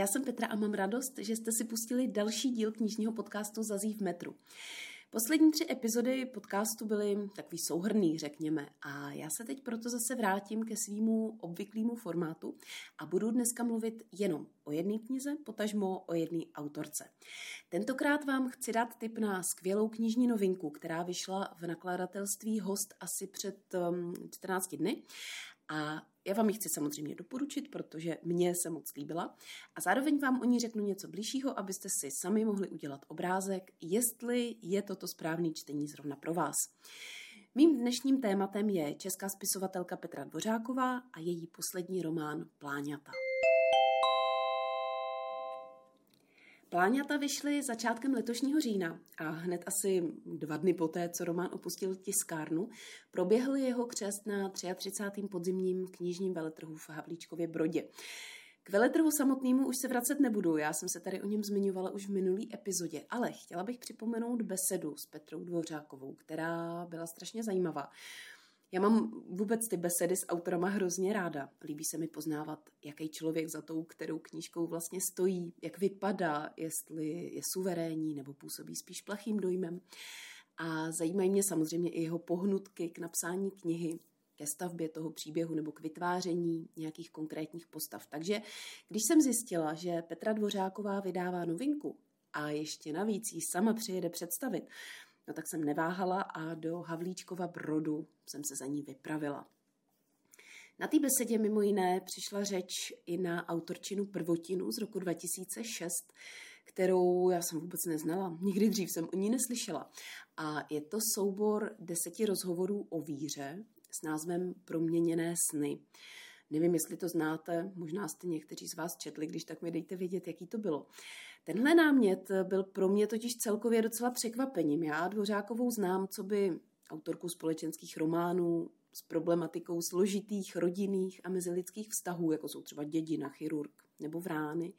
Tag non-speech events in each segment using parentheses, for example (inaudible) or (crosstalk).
Já jsem Petra a mám radost, že jste si pustili další díl knižního podcastu Zazí v metru. Poslední tři epizody podcastu byly takový souhrný, řekněme, a já se teď proto zase vrátím ke svýmu obvyklému formátu a budu dneska mluvit jenom o jedné knize, potažmo o jedné autorce. Tentokrát vám chci dát tip na skvělou knižní novinku, která vyšla v nakladatelství Host asi před um, 14 dny a já vám ji chci samozřejmě doporučit, protože mně se moc líbila. A zároveň vám o ní řeknu něco blížšího, abyste si sami mohli udělat obrázek, jestli je toto správný čtení zrovna pro vás. Mým dnešním tématem je česká spisovatelka Petra Dvořáková a její poslední román Pláňata. Pláňata vyšly začátkem letošního října a hned asi dva dny poté, co román opustil tiskárnu, proběhl jeho křest na 33. podzimním knižním veletrhu v Havlíčkově Brodě. K veletrhu samotnému už se vracet nebudu, já jsem se tady o něm zmiňovala už v minulý epizodě, ale chtěla bych připomenout besedu s Petrou Dvořákovou, která byla strašně zajímavá. Já mám vůbec ty besedy s autorama hrozně ráda. Líbí se mi poznávat, jaký člověk za tou, kterou knížkou vlastně stojí, jak vypadá, jestli je suverénní nebo působí spíš plachým dojmem. A zajímají mě samozřejmě i jeho pohnutky k napsání knihy, ke stavbě toho příběhu nebo k vytváření nějakých konkrétních postav. Takže když jsem zjistila, že Petra Dvořáková vydává novinku a ještě navíc ji sama přijede představit, No tak jsem neváhala a do Havlíčkova Brodu jsem se za ní vypravila. Na té besedě mimo jiné přišla řeč i na autorčinu Prvotinu z roku 2006, kterou já jsem vůbec neznala. Nikdy dřív jsem o ní neslyšela. A je to soubor deseti rozhovorů o víře s názvem Proměněné sny. Nevím, jestli to znáte, možná jste někteří z vás četli, když tak mi dejte vědět, jaký to bylo. Tenhle námět byl pro mě totiž celkově docela překvapením. Já Dvořákovou znám, co by autorku společenských románů s problematikou složitých rodinných a mezilidských vztahů, jako jsou třeba dědina, chirurg nebo vrány.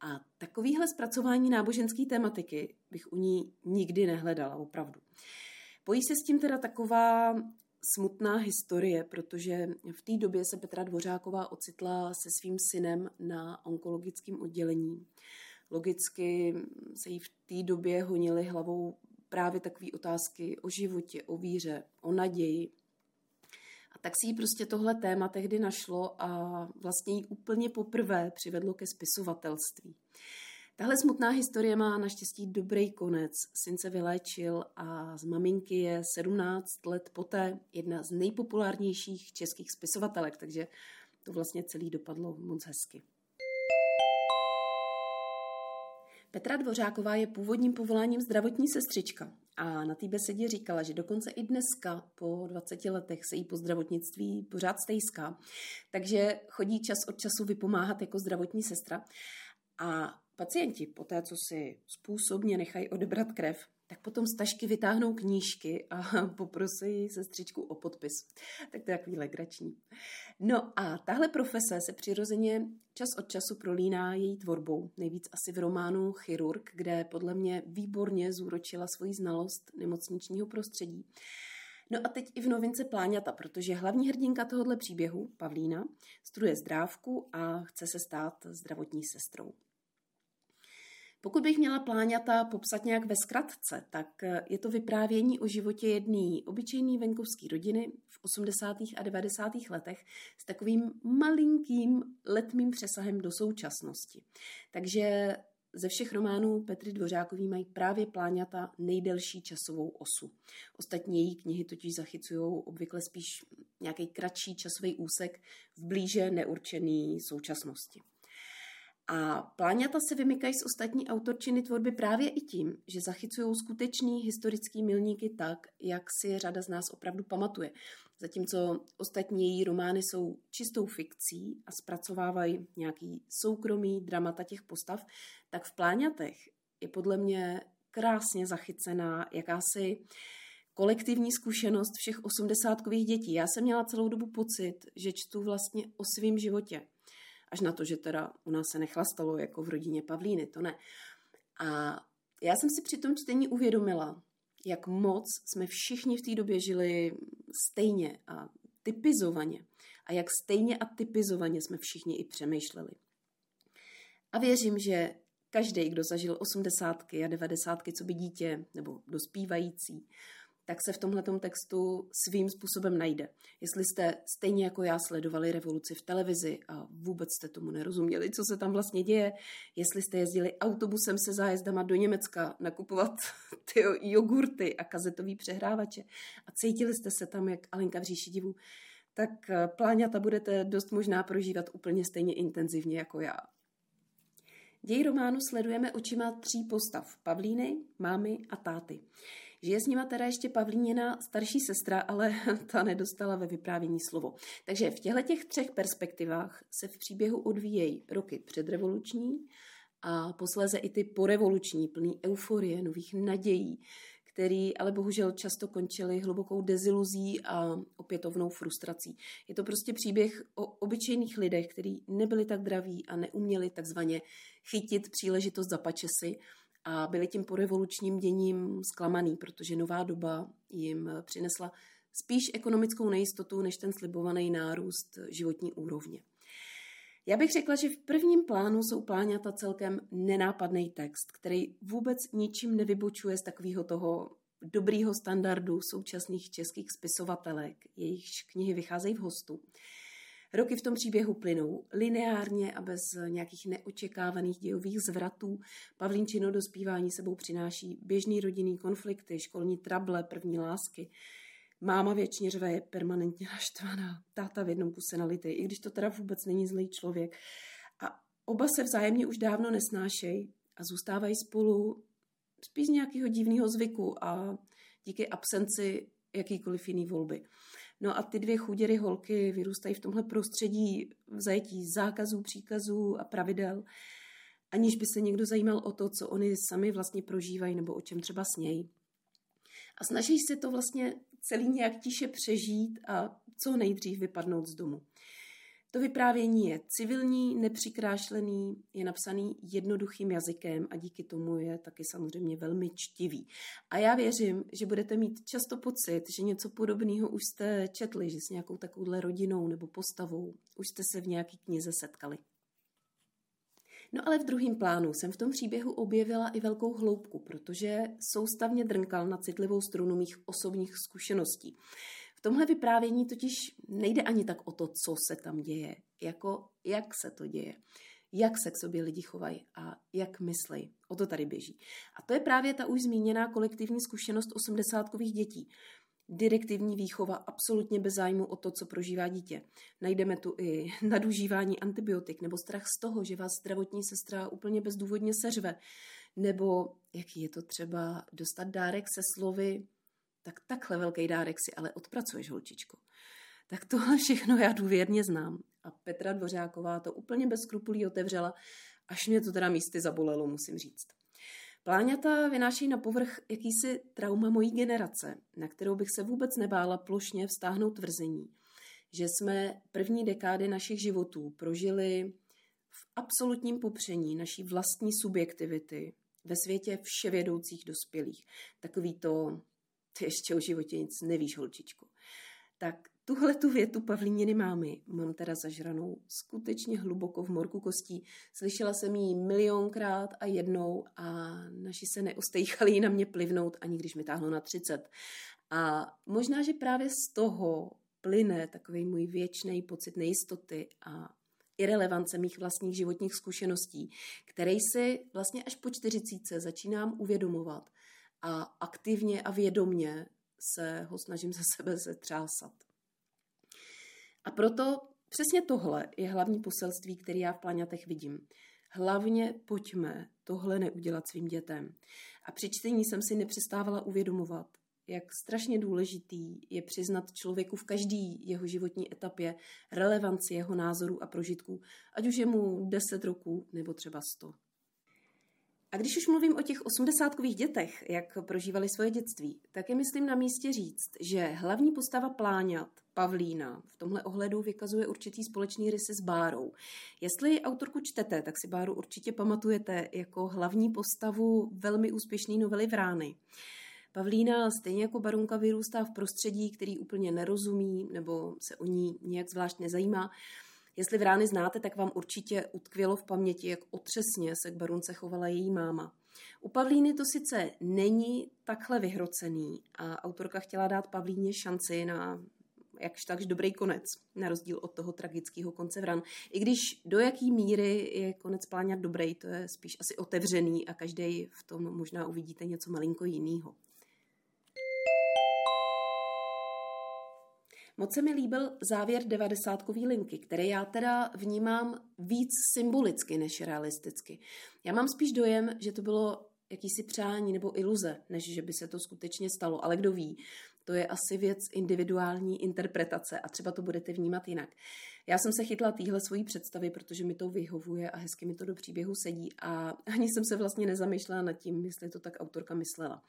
A takovýhle zpracování náboženské tematiky bych u ní nikdy nehledala, opravdu. Pojí se s tím teda taková smutná historie, protože v té době se Petra Dvořáková ocitla se svým synem na onkologickém oddělení. Logicky se jí v té době honily hlavou právě takové otázky o životě, o víře, o naději. A tak si jí prostě tohle téma tehdy našlo a vlastně jí úplně poprvé přivedlo ke spisovatelství. Tahle smutná historie má naštěstí dobrý konec. Syn se vyléčil a z maminky je 17 let poté jedna z nejpopulárnějších českých spisovatelek, takže to vlastně celý dopadlo moc hezky. Petra Dvořáková je původním povoláním zdravotní sestřička a na té besedě říkala, že dokonce i dneska po 20 letech se jí po zdravotnictví pořád stejská, takže chodí čas od času vypomáhat jako zdravotní sestra a pacienti po té, co si způsobně nechají odebrat krev, tak potom z tašky vytáhnou knížky a (laughs) poprosí sestřičku o podpis. Tak to je takový legrační. No a tahle profese se přirozeně čas od času prolíná její tvorbou. Nejvíc asi v románu Chirurg, kde podle mě výborně zúročila svoji znalost nemocničního prostředí. No a teď i v novince Pláňata, protože hlavní hrdinka tohohle příběhu, Pavlína, studuje zdrávku a chce se stát zdravotní sestrou. Pokud bych měla pláňata popsat nějak ve zkratce, tak eh, je to vyprávění o životě jedné obyčejné venkovské rodiny v 80. a 90. letech s takovým malinkým letmým přesahem do současnosti. Takže ze všech románů Petry Dvořákový mají právě pláňata nejdelší časovou osu. Ostatní její knihy totiž zachycují obvykle spíš nějaký kratší časový úsek v blíže neurčený současnosti. A pláňata se vymykají z ostatní autorčiny tvorby právě i tím, že zachycují skutečný historický milníky tak, jak si řada z nás opravdu pamatuje. Zatímco ostatní její romány jsou čistou fikcí a zpracovávají nějaký soukromý dramata těch postav, tak v pláňatech je podle mě krásně zachycená jakási kolektivní zkušenost všech osmdesátkových dětí. Já jsem měla celou dobu pocit, že čtu vlastně o svém životě Až na to, že teda u nás se nechlastalo jako v rodině Pavlíny, to ne. A já jsem si při tom čtení uvědomila, jak moc jsme všichni v té době žili stejně a typizovaně. A jak stejně a typizovaně jsme všichni i přemýšleli. A věřím, že každý, kdo zažil osmdesátky a devadesátky, co by dítě nebo dospívající, tak se v tomhle textu svým způsobem najde. Jestli jste stejně jako já sledovali revoluci v televizi a vůbec jste tomu nerozuměli, co se tam vlastně děje, jestli jste jezdili autobusem se zájezdama do Německa nakupovat (laughs) ty jogurty a kazetový přehrávače a cítili jste se tam jak Alenka v říši divu, tak eh, pláňata budete dost možná prožívat úplně stejně intenzivně jako já. Děj románu sledujeme očima tří postav, Pavlíny, mámy a táty. Žije s nima teda ještě Pavlínina starší sestra, ale (laughs) ta nedostala ve vyprávění slovo. Takže v těchto těch třech perspektivách se v příběhu odvíjejí roky předrevoluční a posléze i ty porevoluční, plný euforie, nových nadějí, který ale bohužel často končily hlubokou deziluzí a opětovnou frustrací. Je to prostě příběh o obyčejných lidech, kteří nebyli tak draví a neuměli takzvaně chytit příležitost za pačesy a byli tím porevolučním děním zklamaný, protože nová doba jim přinesla spíš ekonomickou nejistotu než ten slibovaný nárůst životní úrovně. Já bych řekla, že v prvním plánu jsou pláňata celkem nenápadný text, který vůbec ničím nevybočuje z takového toho dobrýho standardu současných českých spisovatelek, jejichž knihy vycházejí v hostu. Roky v tom příběhu plynou lineárně a bez nějakých neočekávaných dějových zvratů. Pavlínčino dospívání sebou přináší běžný rodinný konflikty, školní trable, první lásky. Máma věčně řve, je permanentně naštvaná, táta v jednom kuse nalitý, i když to teda vůbec není zlý člověk. A oba se vzájemně už dávno nesnášejí a zůstávají spolu spíš z nějakého divného zvyku a díky absenci jakýkoliv jiný volby. No a ty dvě chuděry holky vyrůstají v tomhle prostředí v zajetí zákazů, příkazů a pravidel, aniž by se někdo zajímal o to, co oni sami vlastně prožívají nebo o čem třeba snějí. A snaží se to vlastně celý nějak tiše přežít a co nejdřív vypadnout z domu. To vyprávění je civilní, nepřikrášlený, je napsaný jednoduchým jazykem a díky tomu je taky samozřejmě velmi čtivý. A já věřím, že budete mít často pocit, že něco podobného už jste četli, že s nějakou takovouhle rodinou nebo postavou už jste se v nějaký knize setkali. No ale v druhém plánu jsem v tom příběhu objevila i velkou hloubku, protože soustavně drnkal na citlivou strunu mých osobních zkušeností. V tomhle vyprávění totiž nejde ani tak o to, co se tam děje, jako jak se to děje, jak se k sobě lidi chovají a jak myslí. O to tady běží. A to je právě ta už zmíněná kolektivní zkušenost osmdesátkových dětí. Direktivní výchova absolutně bez zájmu o to, co prožívá dítě. Najdeme tu i (laughs) nadužívání antibiotik nebo strach z toho, že vás zdravotní sestra úplně bezdůvodně seřve. Nebo jaký je to třeba dostat dárek se slovy tak takhle velký dárek si ale odpracuješ, holčičko. Tak tohle všechno já důvěrně znám. A Petra Dvořáková to úplně bez skrupulí otevřela, až mě to teda místy zabolelo, musím říct. Pláňata vynáší na povrch jakýsi trauma mojí generace, na kterou bych se vůbec nebála plošně vztáhnout tvrzení, že jsme první dekády našich životů prožili v absolutním popření naší vlastní subjektivity ve světě vševědoucích dospělých. Takový to ty ještě o životě nic nevíš, holčičko. Tak tuhle tu větu Pavlíniny mámy mám teda zažranou skutečně hluboko v morku kostí. Slyšela jsem ji milionkrát a jednou a naši se neostejchali na mě plivnout, ani když mi táhlo na 30. A možná, že právě z toho plyne takový můj věčný pocit nejistoty a irrelevance mých vlastních životních zkušeností, který si vlastně až po čtyřicíce začínám uvědomovat a aktivně a vědomně se ho snažím ze sebe zetřásat. A proto přesně tohle je hlavní poselství, který já v planětech vidím. Hlavně pojďme tohle neudělat svým dětem. A při čtení jsem si nepřestávala uvědomovat, jak strašně důležitý je přiznat člověku v každý jeho životní etapě relevanci jeho názorů a prožitků, ať už je mu 10 roků nebo třeba 100. A když už mluvím o těch osmdesátkových dětech, jak prožívali svoje dětství, tak je myslím na místě říct, že hlavní postava Pláňat, Pavlína, v tomhle ohledu vykazuje určitý společný rysy s Bárou. Jestli autorku čtete, tak si Báru určitě pamatujete jako hlavní postavu velmi úspěšné novely Vrány. Pavlína stejně jako Barunka vyrůstá v prostředí, který úplně nerozumí nebo se o ní nějak zvlášť nezajímá Jestli Vrány znáte, tak vám určitě utkvělo v paměti, jak otřesně se k barunce chovala její máma. U Pavlíny to sice není takhle vyhrocený a autorka chtěla dát Pavlíně šanci na jakž takž dobrý konec, na rozdíl od toho tragického konce Vran. I když do jaký míry je konec pláňat dobrý, to je spíš asi otevřený a každý v tom možná uvidíte něco malinko jiného. Moc se mi líbil závěr devadesátkový linky, který já teda vnímám víc symbolicky než realisticky. Já mám spíš dojem, že to bylo jakýsi přání nebo iluze, než že by se to skutečně stalo. Ale kdo ví, to je asi věc individuální interpretace a třeba to budete vnímat jinak. Já jsem se chytla téhle svojí představy, protože mi to vyhovuje a hezky mi to do příběhu sedí a ani jsem se vlastně nezamýšlela nad tím, jestli to tak autorka myslela.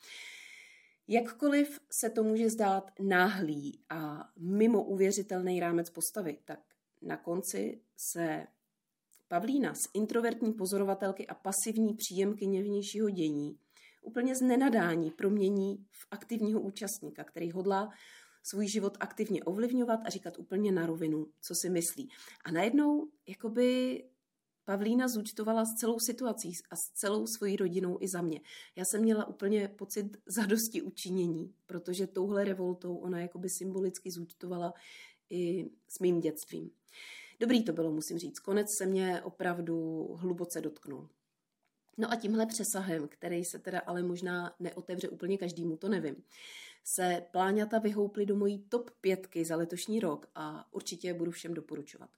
Jakkoliv se to může zdát náhlý a mimo uvěřitelný rámec postavy, tak na konci se Pavlína z introvertní pozorovatelky a pasivní příjemkyně vnějšího dění úplně z nenadání promění v aktivního účastníka, který hodlá svůj život aktivně ovlivňovat a říkat úplně na rovinu, co si myslí. A najednou jakoby Pavlína zúčtovala s celou situací a s celou svojí rodinou i za mě. Já jsem měla úplně pocit zadosti učinění, protože touhle revoltou ona jakoby symbolicky zúčtovala i s mým dětstvím. Dobrý to bylo, musím říct. Konec se mě opravdu hluboce dotknul. No a tímhle přesahem, který se teda ale možná neotevře úplně každému, to nevím, se pláňata vyhouply do mojí top pětky za letošní rok a určitě budu všem doporučovat.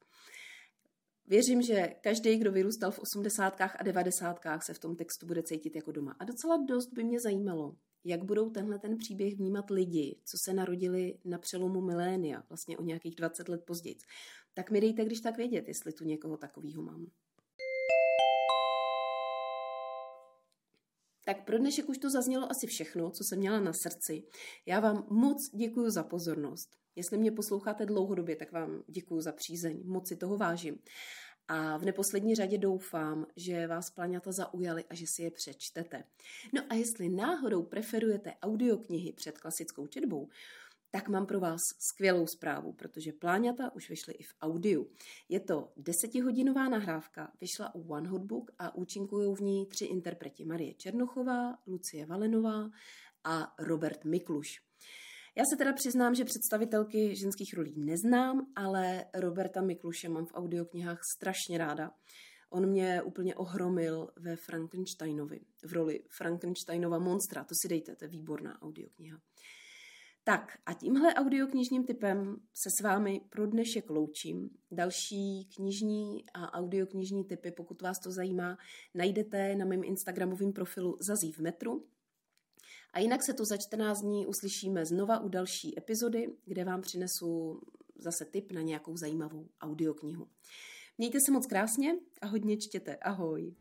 Věřím, že každý, kdo vyrůstal v osmdesátkách a devadesátkách, se v tom textu bude cítit jako doma. A docela dost by mě zajímalo, jak budou tenhle ten příběh vnímat lidi, co se narodili na přelomu milénia, vlastně o nějakých 20 let později. Tak mi dejte, když tak vědět, jestli tu někoho takového mám. Tak pro dnešek už to zaznělo asi všechno, co jsem měla na srdci. Já vám moc děkuji za pozornost. Jestli mě posloucháte dlouhodobě, tak vám děkuji za přízeň. Moc si toho vážím. A v neposlední řadě doufám, že vás plaňata zaujaly a že si je přečtete. No a jestli náhodou preferujete audioknihy před klasickou četbou, tak mám pro vás skvělou zprávu, protože pláňata už vyšly i v audiu. Je to desetihodinová nahrávka, vyšla u One Hot Book a účinkují v ní tři interpreti Marie Černochová, Lucie Valenová a Robert Mikluš. Já se teda přiznám, že představitelky ženských rolí neznám, ale Roberta Mikluše mám v audioknihách strašně ráda. On mě úplně ohromil ve Frankensteinovi, v roli Frankensteinova monstra. To si dejte, to je výborná audiokniha. Tak a tímhle audioknižním typem se s vámi pro dnešek loučím. Další knižní a audioknižní typy, pokud vás to zajímá, najdete na mém instagramovém profilu Zazí v metru. A jinak se tu za 14 dní uslyšíme znova u další epizody, kde vám přinesu zase tip na nějakou zajímavou audioknihu. Mějte se moc krásně a hodně čtěte. Ahoj!